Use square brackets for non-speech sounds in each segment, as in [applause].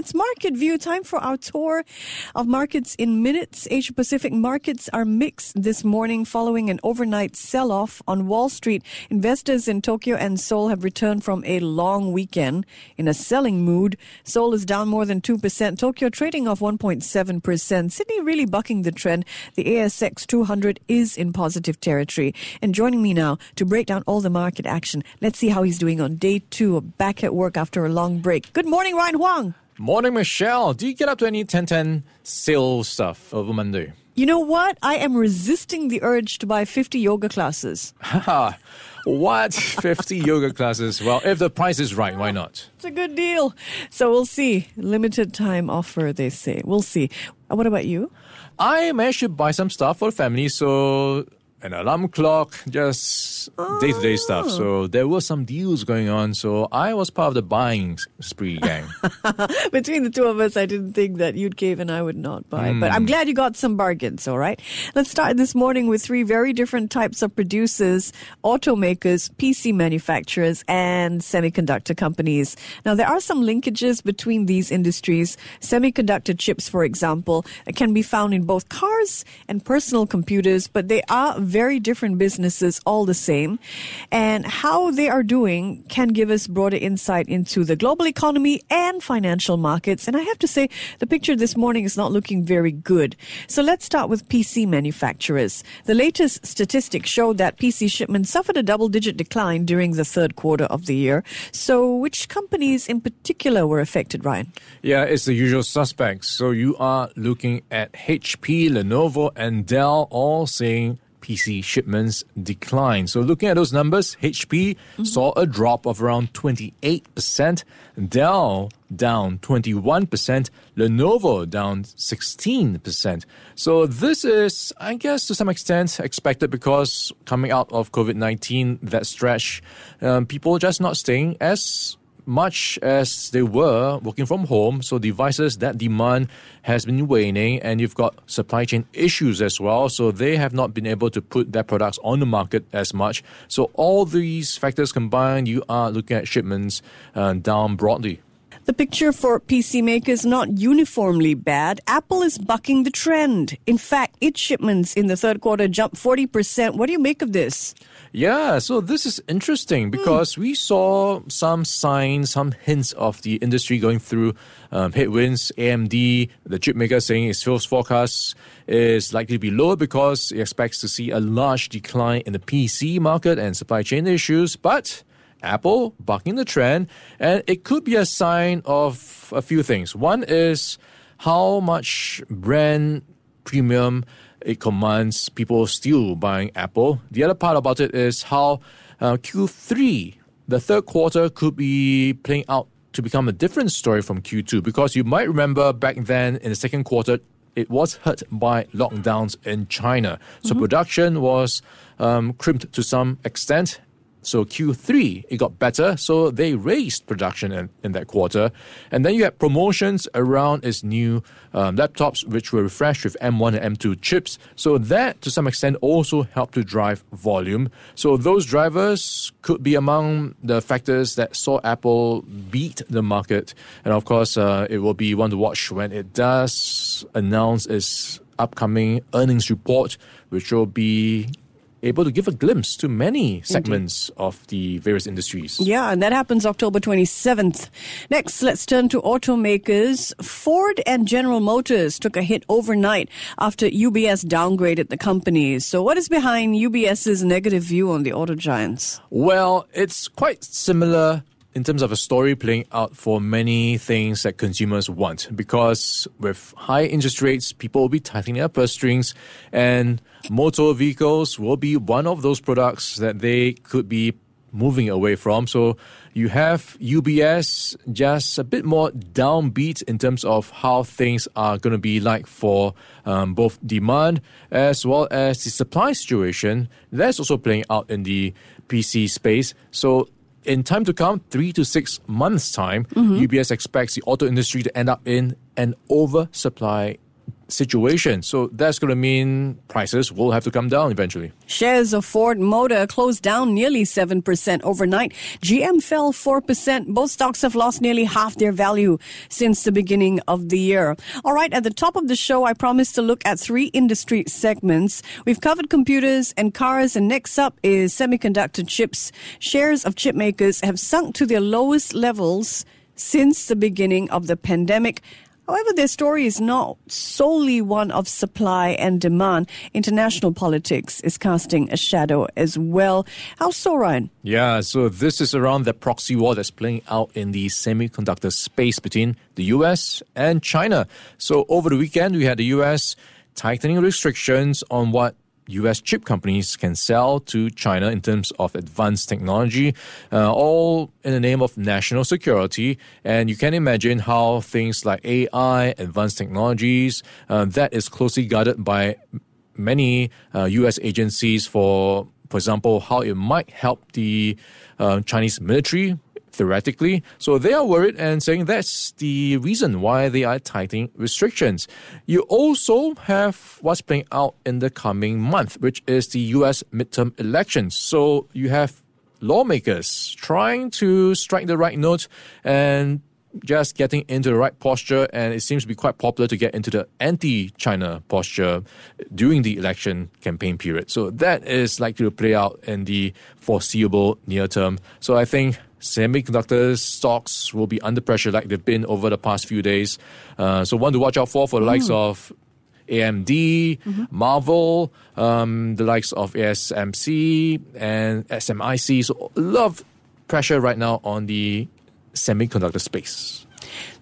It's Market View. Time for our tour of markets in minutes. Asia Pacific markets are mixed this morning following an overnight sell off on Wall Street. Investors in Tokyo and Seoul have returned from a long weekend in a selling mood. Seoul is down more than 2%. Tokyo trading off 1.7%. Sydney really bucking the trend. The ASX 200 is in positive territory. And joining me now to break down all the market action, let's see how he's doing on day two, back at work after a long break. Good morning, Ryan Huang. Morning, Michelle. Do you get up to any 1010 sale stuff over Monday? You know what? I am resisting the urge to buy 50 yoga classes. [laughs] Haha. what? [laughs] 50 yoga classes? Well, if the price is right, why not? It's a good deal. So we'll see. Limited time offer, they say. We'll see. Uh, what about you? I managed to buy some stuff for the family, so an alarm clock, just day to oh. day stuff. So there were some deals going on. So I was part of the buying spree gang. [laughs] Between the two of us, I didn't think that you'd cave and I would not buy. But I'm hmm. glad you got some bargains, all right? Let's start this morning with three very different types of producers automakers, PC manufacturers, and semiconductor companies. Now, there are some linkages between these industries. Semiconductor chips, for example, can be found in both cars and personal computers, but they are very different businesses all the same. And how they are doing can give us broader insight into the global economy and financial markets. And I have to say, the picture this morning is not looking very good. So let's start with PC manufacturers. The latest statistics show that PC shipments suffered a double digit decline during the third quarter of the year. So which companies in particular were affected, Ryan? Yeah, it's the usual suspects. So you are looking at HP, Lenovo, and Dell all saying PC shipments decline. So looking at those numbers, HP saw a drop of around 28%, Dell down 21%, Lenovo down 16%. So this is, I guess, to some extent expected because coming out of COVID 19, that stretch, um, people just not staying as much as they were working from home, so devices that demand has been waning, and you've got supply chain issues as well. So they have not been able to put their products on the market as much. So all these factors combined, you are looking at shipments uh, down broadly. The picture for PC makers not uniformly bad. Apple is bucking the trend. In fact, its shipments in the third quarter jumped 40%. What do you make of this? Yeah, so this is interesting because we saw some signs, some hints of the industry going through um, headwinds. AMD, the chip maker, saying its sales forecast is likely to be lower because it expects to see a large decline in the PC market and supply chain issues. But Apple bucking the trend, and it could be a sign of a few things. One is how much brand premium it commands people still buying Apple. The other part about it is how uh, Q3, the third quarter, could be playing out to become a different story from Q2 because you might remember back then in the second quarter, it was hurt by lockdowns in China. So production was um, crimped to some extent. So Q3, it got better. So they raised production in, in that quarter. And then you had promotions around its new um, laptops, which were refreshed with M1 and M2 chips. So that, to some extent, also helped to drive volume. So those drivers could be among the factors that saw Apple beat the market. And of course, uh, it will be one to watch when it does announce its upcoming earnings report, which will be able to give a glimpse to many segments of the various industries. Yeah, and that happens October 27th. Next, let's turn to automakers. Ford and General Motors took a hit overnight after UBS downgraded the companies. So, what is behind UBS's negative view on the auto giants? Well, it's quite similar in terms of a story playing out for many things that consumers want because with high interest rates, people will be tightening their purse strings and motor vehicles will be one of those products that they could be moving away from. So you have UBS just a bit more downbeat in terms of how things are going to be like for um, both demand as well as the supply situation. That's also playing out in the PC space. So in time to come, three to six months' time, mm-hmm. UBS expects the auto industry to end up in an oversupply situation. So that's going to mean prices will have to come down eventually. Shares of Ford Motor closed down nearly 7% overnight. GM fell 4%. Both stocks have lost nearly half their value since the beginning of the year. All right, at the top of the show, I promised to look at three industry segments. We've covered computers and cars, and next up is semiconductor chips. Shares of chip makers have sunk to their lowest levels since the beginning of the pandemic. However, their story is not solely one of supply and demand. International politics is casting a shadow as well. How so, Ryan? Yeah, so this is around the proxy war that's playing out in the semiconductor space between the US and China. So over the weekend, we had the US tightening restrictions on what US chip companies can sell to China in terms of advanced technology, uh, all in the name of national security. And you can imagine how things like AI, advanced technologies, uh, that is closely guarded by many uh, US agencies for, for example, how it might help the uh, Chinese military theoretically. So they are worried and saying that's the reason why they are tightening restrictions. You also have what's playing out in the coming month, which is the US midterm elections. So you have lawmakers trying to strike the right note and just getting into the right posture, and it seems to be quite popular to get into the anti China posture during the election campaign period. So that is likely to play out in the foreseeable near term. So I think semiconductor stocks will be under pressure like they've been over the past few days. Uh, so one to watch out for for the likes mm. of AMD, mm-hmm. Marvell, um, the likes of ASMC and SMIC. So a lot of pressure right now on the semiconductor space.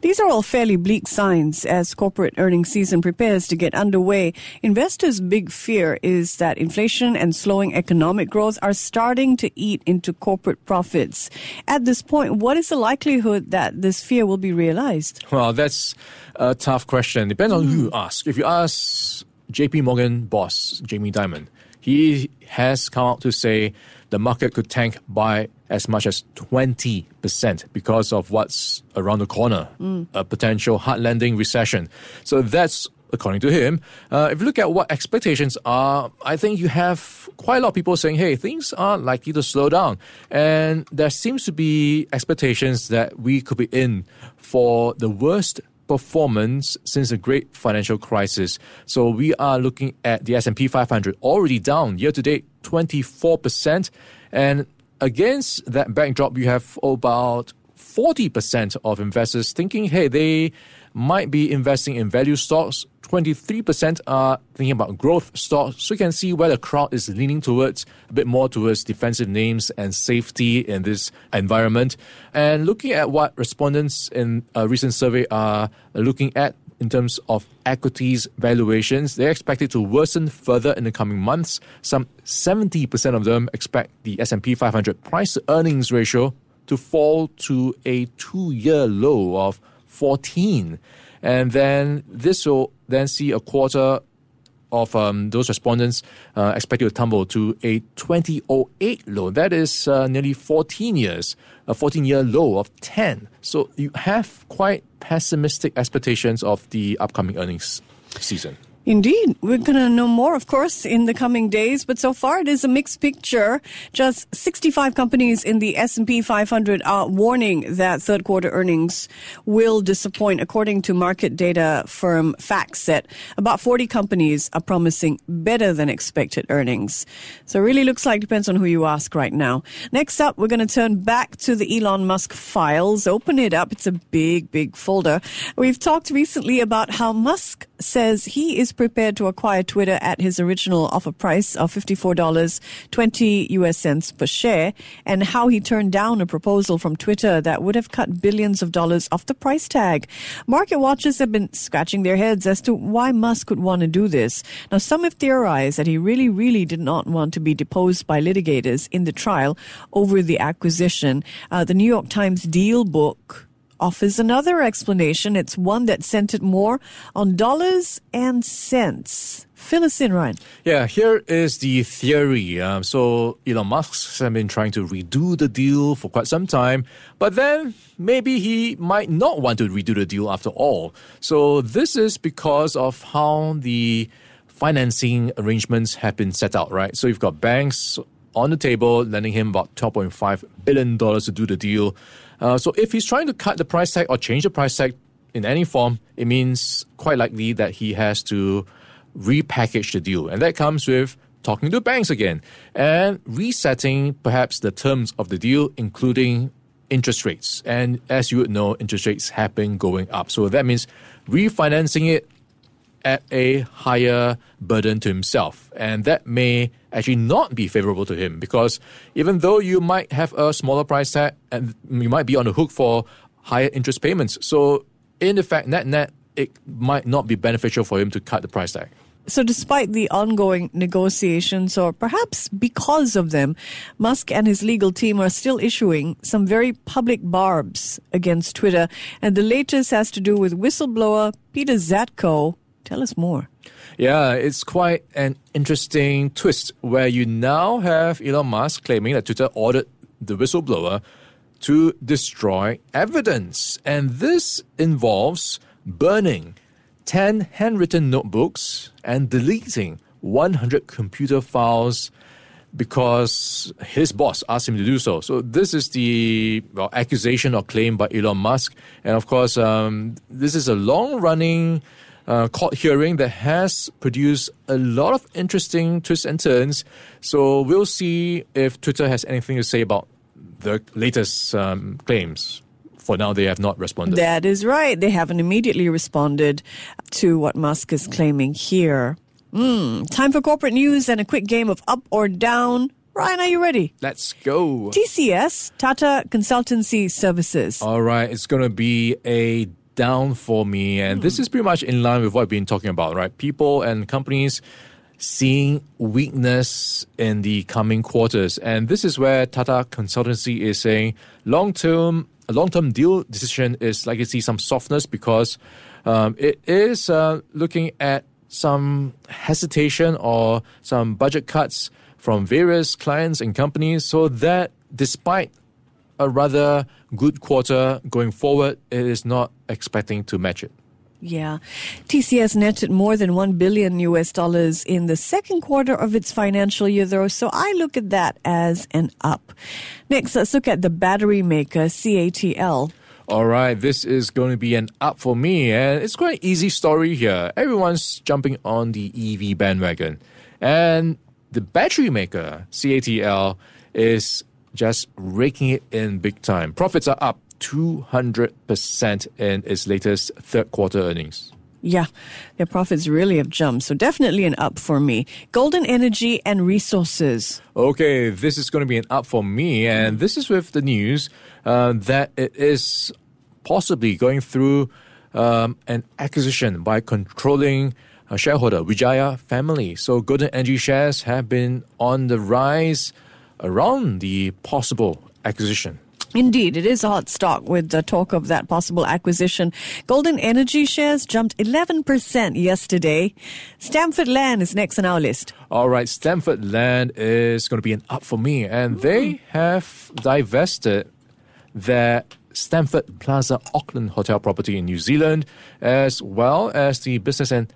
These are all fairly bleak signs as corporate earnings season prepares to get underway. Investors' big fear is that inflation and slowing economic growth are starting to eat into corporate profits. At this point, what is the likelihood that this fear will be realized? Well, that's a tough question. Depends on who you hmm. ask. If you ask JP Morgan boss Jamie Dimon, he has come out to say the market could tank by as much as 20% because of what's around the corner, mm. a potential hard landing recession. So that's according to him. Uh, if you look at what expectations are, I think you have quite a lot of people saying, hey, things are likely to slow down. And there seems to be expectations that we could be in for the worst performance since the great financial crisis. So we are looking at the S&P 500 already down year to date 24% and against that backdrop, you have about 40% of investors thinking, hey, they might be investing in value stocks. 23% are thinking about growth stocks. So you can see where the crowd is leaning towards a bit more towards defensive names and safety in this environment. And looking at what respondents in a recent survey are looking at in terms of equities valuations. They're expected to worsen further in the coming months. Some 70% of them expect the S&P 500 price to earnings ratio to fall to a 2-year low of 14. And then this will then see a quarter of um, those respondents uh, expected to tumble to a 2008 low. That is uh, nearly 14 years, a 14 year low of 10. So you have quite pessimistic expectations of the upcoming earnings season. Indeed. We're going to know more, of course, in the coming days, but so far it is a mixed picture. Just 65 companies in the S&P 500 are warning that third quarter earnings will disappoint according to market data firm FactSet. About 40 companies are promising better than expected earnings. So it really looks like depends on who you ask right now. Next up, we're going to turn back to the Elon Musk files. Open it up. It's a big, big folder. We've talked recently about how Musk says he is prepared to acquire Twitter at his original offer price of $54.20 US cents per share and how he turned down a proposal from Twitter that would have cut billions of dollars off the price tag. Market watchers have been scratching their heads as to why Musk would want to do this. Now, some have theorized that he really, really did not want to be deposed by litigators in the trial over the acquisition. Uh, the New York Times DealBook offers another explanation. It's one that centered more on dollars and cents. Fill us in, Ryan. Yeah, here is the theory. Um, so Elon Musk has been trying to redo the deal for quite some time, but then maybe he might not want to redo the deal after all. So this is because of how the financing arrangements have been set out, right? So you've got banks on the table lending him about $12.5 billion to do the deal. Uh, so if he's trying to cut the price tag or change the price tag in any form, it means quite likely that he has to repackage the deal. And that comes with talking to banks again and resetting perhaps the terms of the deal, including interest rates. And as you would know, interest rates have been going up. So that means refinancing it at a higher burden to himself. And that may actually not be favorable to him because even though you might have a smaller price tag and you might be on the hook for higher interest payments. So, in effect, net net, it might not be beneficial for him to cut the price tag. So, despite the ongoing negotiations, or perhaps because of them, Musk and his legal team are still issuing some very public barbs against Twitter. And the latest has to do with whistleblower Peter Zatko. Tell us more. Yeah, it's quite an interesting twist where you now have Elon Musk claiming that Twitter ordered the whistleblower to destroy evidence. And this involves burning 10 handwritten notebooks and deleting 100 computer files because his boss asked him to do so. So this is the well, accusation or claim by Elon Musk, and of course, um, this is a long-running uh, court hearing that has produced a lot of interesting twists and turns. So we'll see if Twitter has anything to say about the latest um, claims. For now, they have not responded. That is right. They haven't immediately responded to what Musk is claiming here. Mm, time for corporate news and a quick game of up or down. Ryan, are you ready? Let's go. TCS, Tata Consultancy Services. All right, it's going to be a down for me. And mm. this is pretty much in line with what I've been talking about, right? People and companies seeing weakness in the coming quarters. And this is where Tata Consultancy is saying long term, a long term deal decision is likely to see some softness because um, it is uh, looking at some hesitation or some budget cuts from various clients and companies so that despite a rather good quarter going forward, it is not expecting to match it. Yeah. TCS netted more than 1 billion US dollars in the second quarter of its financial year though, so I look at that as an up. Next, let's look at the battery maker CATL. All right, this is going to be an up for me, and it's quite an easy story here. Everyone's jumping on the EV bandwagon, and the battery maker CATL is just raking it in big time. Profits are up 200% in its latest third quarter earnings. Yeah, their profits really have jumped. So definitely an up for me. Golden Energy and Resources. Okay, this is going to be an up for me. And this is with the news uh, that it is possibly going through um, an acquisition by controlling a shareholder, Widjaja family. So Golden Energy shares have been on the rise around the possible acquisition. Indeed, it is a hot stock with the talk of that possible acquisition. Golden Energy shares jumped 11% yesterday. Stamford Land is next on our list. All right, Stamford Land is going to be an up for me, and they mm. have divested their Stamford Plaza Auckland hotel property in New Zealand, as well as the business and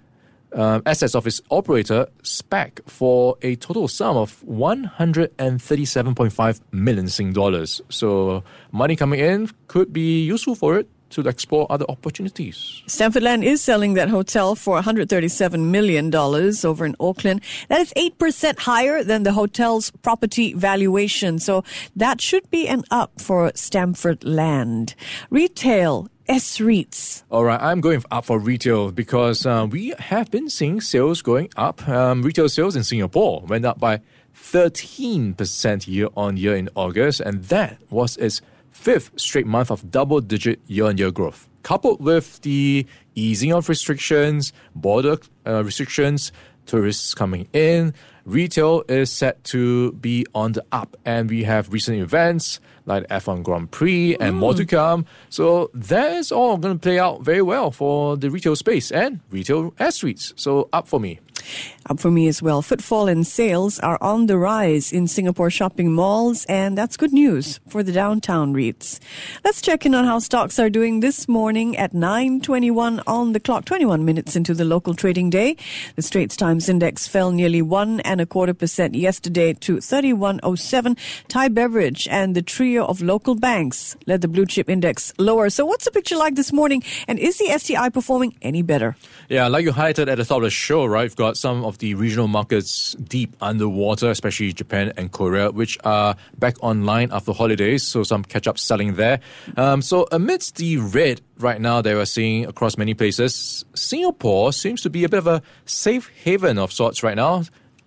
Uh, assets of its operator, SPAC, for a total sum of 137.5 million Sing dollars. So, money coming in could be useful for it to explore other opportunities. Stamford Land is selling that hotel for $137 million over in Auckland. That is 8% higher than the hotel's property valuation. So that should be an up for Stamford Land. Retail S REITs. All right, I'm going up for retail because uh, we have been seeing sales going up. Um, retail sales in Singapore went up by 13% year on year in August, and that was its fifth straight month of double digit year on year growth. Coupled with the easing of restrictions, border uh, restrictions, tourists coming in, retail is set to be on the up. And we have recent events like F1 Grand Prix and more to mm. come. So that is all going to play out very well for the retail space and retail S REITs. So up for me. Up for me as well. Footfall and sales are on the rise in Singapore shopping malls, and that's good news for the downtown REITs. Let's check in on how stocks are doing this morning at 9.21 on the clock, 21 minutes into the local trading day. The Straits Times Index fell nearly one and a quarter percent yesterday to 3107. Thai Beverage and the trio of local banks led the blue chip index lower. So what's the picture like this morning? And is the STI performing any better? Yeah, like you highlighted at the top of the show, right? We've got some of the regional markets deep underwater, especially Japan and Korea, which are back online after holidays. So some catch up selling there. Um, so amidst the red right now that we're seeing across many places, Singapore seems to be a bit of a safe haven of sorts right now,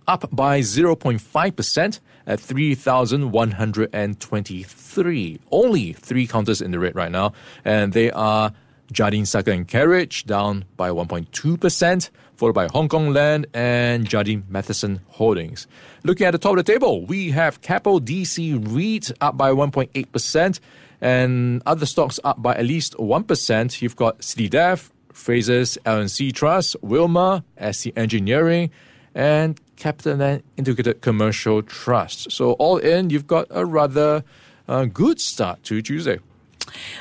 up by 0.5% at 3,123. Only three counters in the red right now, and they are Jardine Cycle and Carriage down by 1.2%, followed by Hong Kong Land and Jardine Matheson Holdings. Looking at the top of the table, we have Keppel DC REIT up by 1.8%, and other stocks up by at least 1%. You've got CityDev, Frasers, LNC Trust, Wilmar, ST Engineering, and CapitaLand Integrated Commercial Trust. So all in, you've got a rather uh, good start to Tuesday.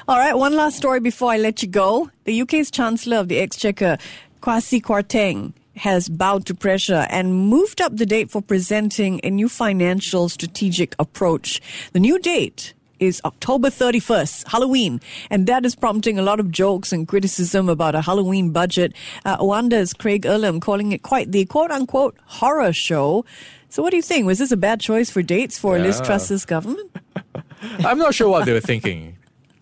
All right, one last story before I let you go. The UK's Chancellor of the Exchequer, Kwasi Kwarteng, has bowed to pressure and moved up the date for presenting a new financial strategic approach. The new date is October 31st, Halloween, and that is prompting a lot of jokes and criticism about a Halloween budget. Uh, Craig Erlam calling it quite the quote unquote horror show. So, what do you think? Was this a bad choice for dates for Yeah. Liz Truss's government? [laughs] I'm not sure what they were thinking.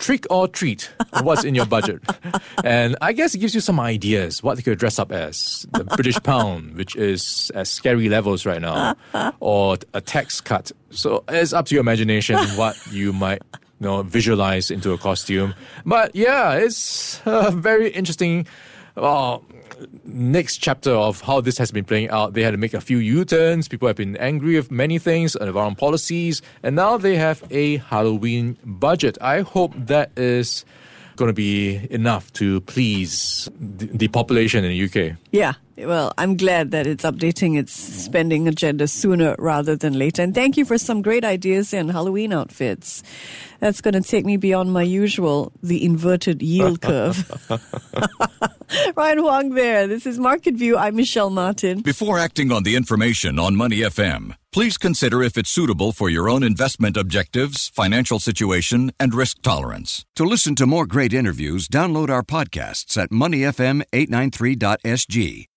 Trick or treat, what's in your budget? [laughs] And I guess it gives you some ideas what you could dress up as. The British pound, which is at scary levels right now, [laughs] or a tax cut. So it's up to your imagination [laughs] what you might you know, visualize into a costume. But yeah, it's a very interesting. Uh, next chapter of how this has been playing out. They had to make a few U-turns. People have been angry with many things around policies, and now they have a Halloween budget. I hope that is going to be enough to please the, the population in the UK. Yeah. Well, I'm glad that it's updating its spending agenda sooner rather than later. And thank you for some great ideas in Halloween outfits. That's going to take me beyond my usual, the inverted yield [laughs] curve. [laughs] Ryan Huang there. This is Market View. I'm Michelle Martin. Before acting on the information on Money FM, please consider if it's suitable for your own investment objectives, financial situation, and risk tolerance. To listen to more great interviews, download our podcasts at moneyfm893.sg